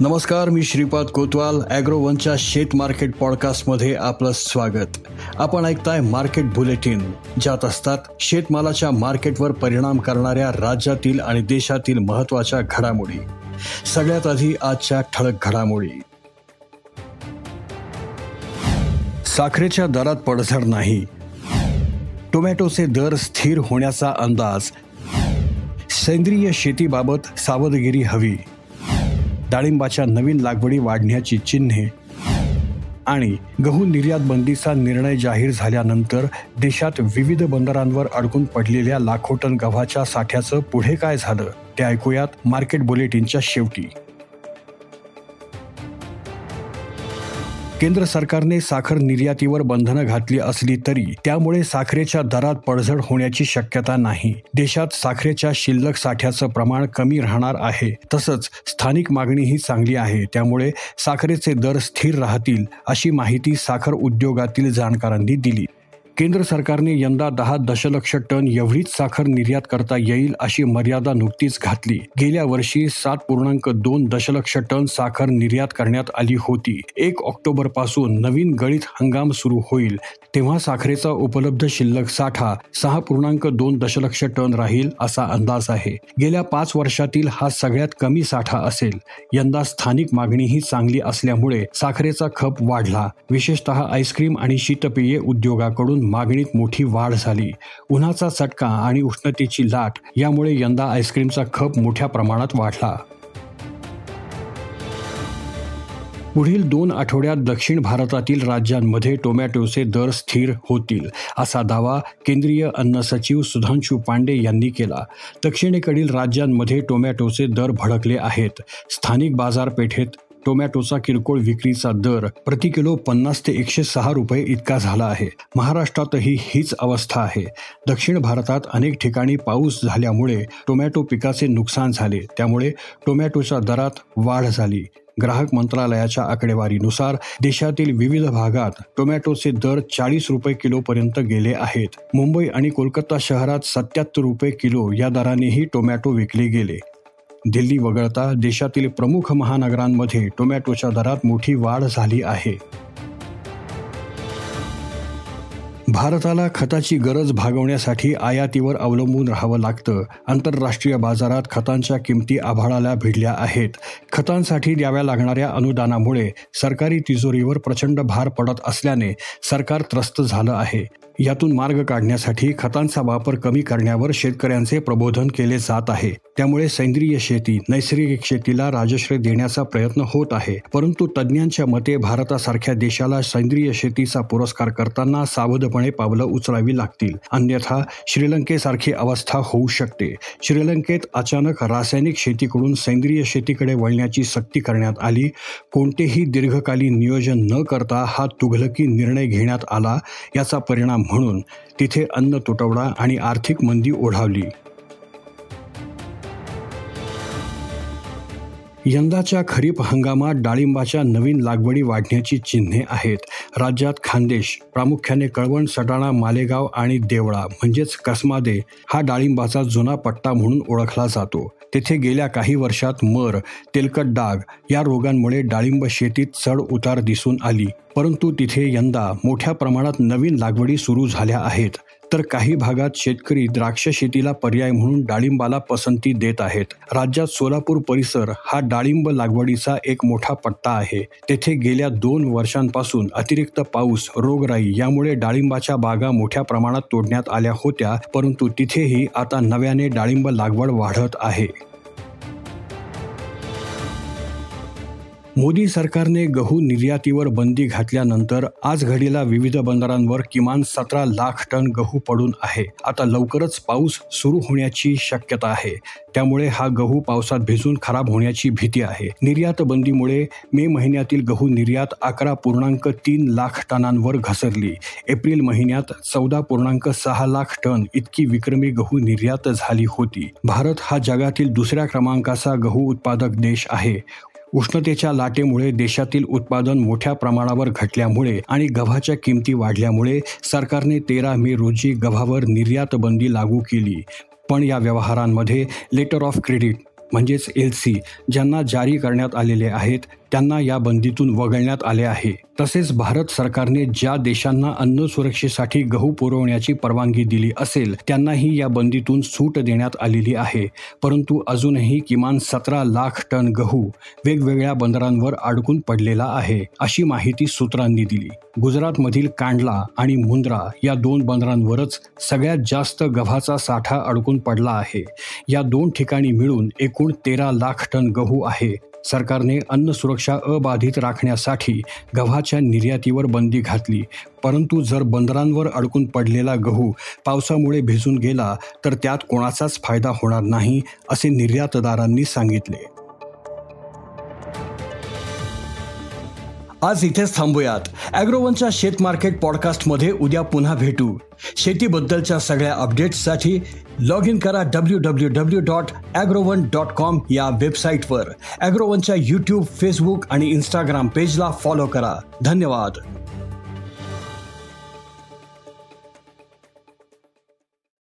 नमस्कार मी श्रीपाद कोतवाल ॲग्रोवनच्या शेत मार्केट पॉडकास्टमध्ये आपलं स्वागत. आपण ऐकताय मार्केट बुलेटिन ज्यात असतात शेतमालाच्या मार्केटवर परिणाम करणाऱ्या राज्यातील आणि देशातील महत्त्वाच्या घडामोडी. सगळ्यात आधी आजच्या ठळक घडामोडी. साखरेच्या दरात पडझड नाही. टोमॅटोचे दर स्थिर होण्याचा अंदाज. सेंद्रिय शेतीबाबत सावधगिरी हवी. डाळिंबाच्या नवीन लागवडी वाढण्याची चिन्हे आणि गहू निर्यात बंदीचा निर्णय जाहीर झाल्यानंतर देशात विविध बंदरांवर अडकून पडलेल्या लाखो टन गव्हाच्या साठ्याचं पुढे काय झालं ते ऐकूयात मार्केट बुलेटिनच्या शेवटी. केंद्र सरकारने साखर निर्यातीवर बंधनं घातली असली तरी त्यामुळे साखरेच्या दरात पडझड होण्याची शक्यता नाही. देशात साखरेच्या शिल्लक साठ्याचं प्रमाण कमी राहणार आहे. तसंच स्थानिक मागणीही चांगली आहे. त्यामुळे साखरेचे दर स्थिर राहतील अशी माहिती साखर उद्योगातील जाणकारांनी दिली. केंद्र सरकारने यंदा दहा दशलक्ष टन एवढीच साखर निर्यात करता येईल अशी मर्यादा नुकतीच घातली. गेल्या वर्षी सात पूर्णांक दोन दशलक्ष टन साखर निर्यात करण्यात आली होती. एक ऑक्टोबरपासून नवीन गळीत हंगाम सुरू होईल. तेव्हा साखरेचा उपलब्ध शिल्लक साठा सहा पूर्णांक दोन दशलक्ष टन राहील असा अंदाज आहे. गेल्या पाच वर्षातील हा सगळ्यात कमी साठा असेल. यंदा स्थानिक मागणीही चांगली असल्यामुळे साखरेचा खप वाढला. विशेषतः आईस्क्रीम आणि शीतपेये उद्योगाकडून मागणीत मोठी वाढ झाली. उन्हाचा चटका आणि उष्णतेची लाट यामुळे यंदा आईस्क्रीमचा खप मोठ्या प्रमाणात वाढला. पुढील दोन आठवड्यात दक्षिण भारतातील राज्यांमध्ये टोमॅटोचे दर स्थिर होतील असा दावा केंद्रीय अन्न सचिव सुधांशू पांडे यांनी केला. दक्षिणेकडील राज्यांमध्ये टोमॅटोचे दर भडकले आहेत. स्थानिक बाजारपेठेत टोमॅटोचा किरकोळ विक्रीचा दर प्रति किलो पन्नास ते एकशे सहा रुपये इतका झाला आहे. महाराष्ट्रातही हीच अवस्था आहे. दक्षिण भारतात अनेक ठिकाणी पाऊस झाल्यामुळे टोमॅटो पिकाचे नुकसान झाले. त्यामुळे टोमॅटोच्या दरात वाढ झाली. ग्राहक मंत्रालयाच्या आकडेवारीनुसार देशातील विविध भागात टोमॅटोचे दर चाळीस रुपये किलोपर्यंत गेले आहेत. मुंबई आणि कोलकाता शहरात सत्याहत्तर रुपये किलो या दरानेही टोमॅटो विकले गेले. दिल्ली वगळता देशातील प्रमुख महानगरांमध्ये टोमॅटोच्या दरात मोठी वाढ झाली आहे. भारताला खताची गरज भागवण्यासाठी आयातीवर अवलंबून राहावं लागतं. आंतरराष्ट्रीय बाजारात खतांच्या किमती आभाळाला भिडल्या आहेत. खतांसाठी द्याव्या लागणाऱ्या अनुदानामुळे सरकारी तिजोरीवर प्रचंड भार पडत असल्याने सरकार त्रस्त झालं आहे. यातून मार्ग काढण्यासाठी खतांचा वापर कमी करण्यावर शेतकऱ्यांचे प्रबोधन केले जात आहे. त्यामुळे सेंद्रिय शेती नैसर्गिक शेतीला राजश्रय देण्याचा प्रयत्न होत आहे. परंतु तज्ज्ञांच्या मते भारतासारख्या देशाला सेंद्रिय शेतीचा पुरस्कार करताना सावधपणे पावलं उचलावी लागतील. अन्यथा श्रीलंकेसारखी अवस्था होऊ शकते. श्रीलंकेत अचानक रासायनिक शेतीकडून सेंद्रिय शेतीकडे वळण्याची सक्ती करण्यात आली. कोणतेही दीर्घकालीन नियोजन न करता हा तुघलकी निर्णय घेण्यात आला याचा परिणाम म्हणून तिथे अन्न तुटवडा आणि आर्थिक मंदी ओढावली. यंदाच्या खरीप हंगामात डाळिंबाच्या नवीन लागवडी वाढण्याची चिन्हे आहेत. राज्यात खानदेश प्रामुख्याने कळवण सटाणा मालेगाव आणि देवळा म्हणजेच कसमादे हा डाळिंबाचा जुना पट्टा म्हणून ओळखला जातो. तेथे गेल्या काही वर्षात मर तेलकट डाग या रोगांमुळे डाळिंब शेतीत चढ उतार दिसून आली. परंतु तिथे यंदा मोठ्या प्रमाणात नवीन लागवडी सुरू झाल्या आहेत. तर काही भागात शेतकरी द्राक्ष शेतीला पर्याय म्हणून डाळिंबाला पसंती देत आहेत. राज्यात सोलापूर परिसर हा डाळिंब लागवडीचा एक मोठा पट्टा आहे. तेथे गेल्या दोन वर्षांपासून अतिरिक्त पाऊस रोगराई यामुळे डाळिंबाच्या बागा मोठ्या प्रमाणात तोडण्यात आल्या होत्या परंतु तिथेही आता नव्याने डाळिंब लागवड वाढत आहे. मोदी सरकारने गहू निर्यातीवर बंदी घातल्यानंतर आज घडीला विविध बंदरांवर किमान सतरा लाख टन गहू पडून आहे. आता लवकरच पाऊस सुरू होण्याची शक्यता आहे. त्यामुळे हा गहू पावसात भिजून खराब होण्याची भीती आहे. निर्यात बंदीमुळे मे महिन्यातील गहू निर्यात अकरा पूर्णांक तीन लाख टनांवर घसरली. एप्रिल महिन्यात चौदा पूर्णांक सहा लाख टन इतकी विक्रमी गहू निर्यात झाली होती. भारत हा जगातील दुसऱ्या क्रमांकाचा गहू उत्पादक देश आहे. उष्णतेच्या लाटेमुळे देशातील उत्पादन मोठ्या प्रमाणावर घटल्यामुळे आणि गव्हाच्या किमती वाढल्यामुळे सरकारने तेरा मे रोजी गव्हावर निर्यात बंदी लागू केली. पण या व्यवहारांमध्ये लेटर ऑफ क्रेडिट म्हणजेच एल सी ज्यांना जारी करण्यात आलेले आहेत त्यांना या बंदीतून वगळण्यात आले आहे. तसेच भारत सरकारने ज्या देशांना अन्न सुरक्षेसाठी गहू पुरवण्याची परवानगी दिली असेल त्यांनाही या बंदीतून सूट देण्यात आलेली आहे. परंतु अजूनही किमान सतरा लाख टन गहू वेगवेगळ्या बंदरांवर अडकून पडलेला आहे अशी माहिती सूत्रांनी दिली. गुजरातमधील कांडला आणि मुंद्रा या दोन बंदरांवरच सगळ्यात जास्त गव्हाचा साठा अडकून पडला आहे. या दोन ठिकाणी मिळून एकूण तेरा लाख टन गहू आहे. सरकारने अन्न सुरक्षा अबाधित राखण्यासाठी गव्हाच्या निर्यातीवर बंदी घातली. परंतु जर बंदरांवर अडकून पडलेला गहू पावसामुळे भिजून गेला तर त्यात कोणाचाच फायदा होणार नाही असे निर्यातदारांनी सांगितले. आज इथेच थांबूयात. अॅग्रोवनच्या शेत मार्केट पॉडकास्टमध्ये उद्या पुन्हा भेटू. शेतीबद्दलच्या सगळ्या अपडेट्ससाठी लॉग इन करा W W W dot Agrowon dot com या वेबसाईटवर. ॲग्रोवनच्या यूट्यूब फेसबुक आणि इंस्टाग्राम पेजला फॉलो करा. धन्यवाद.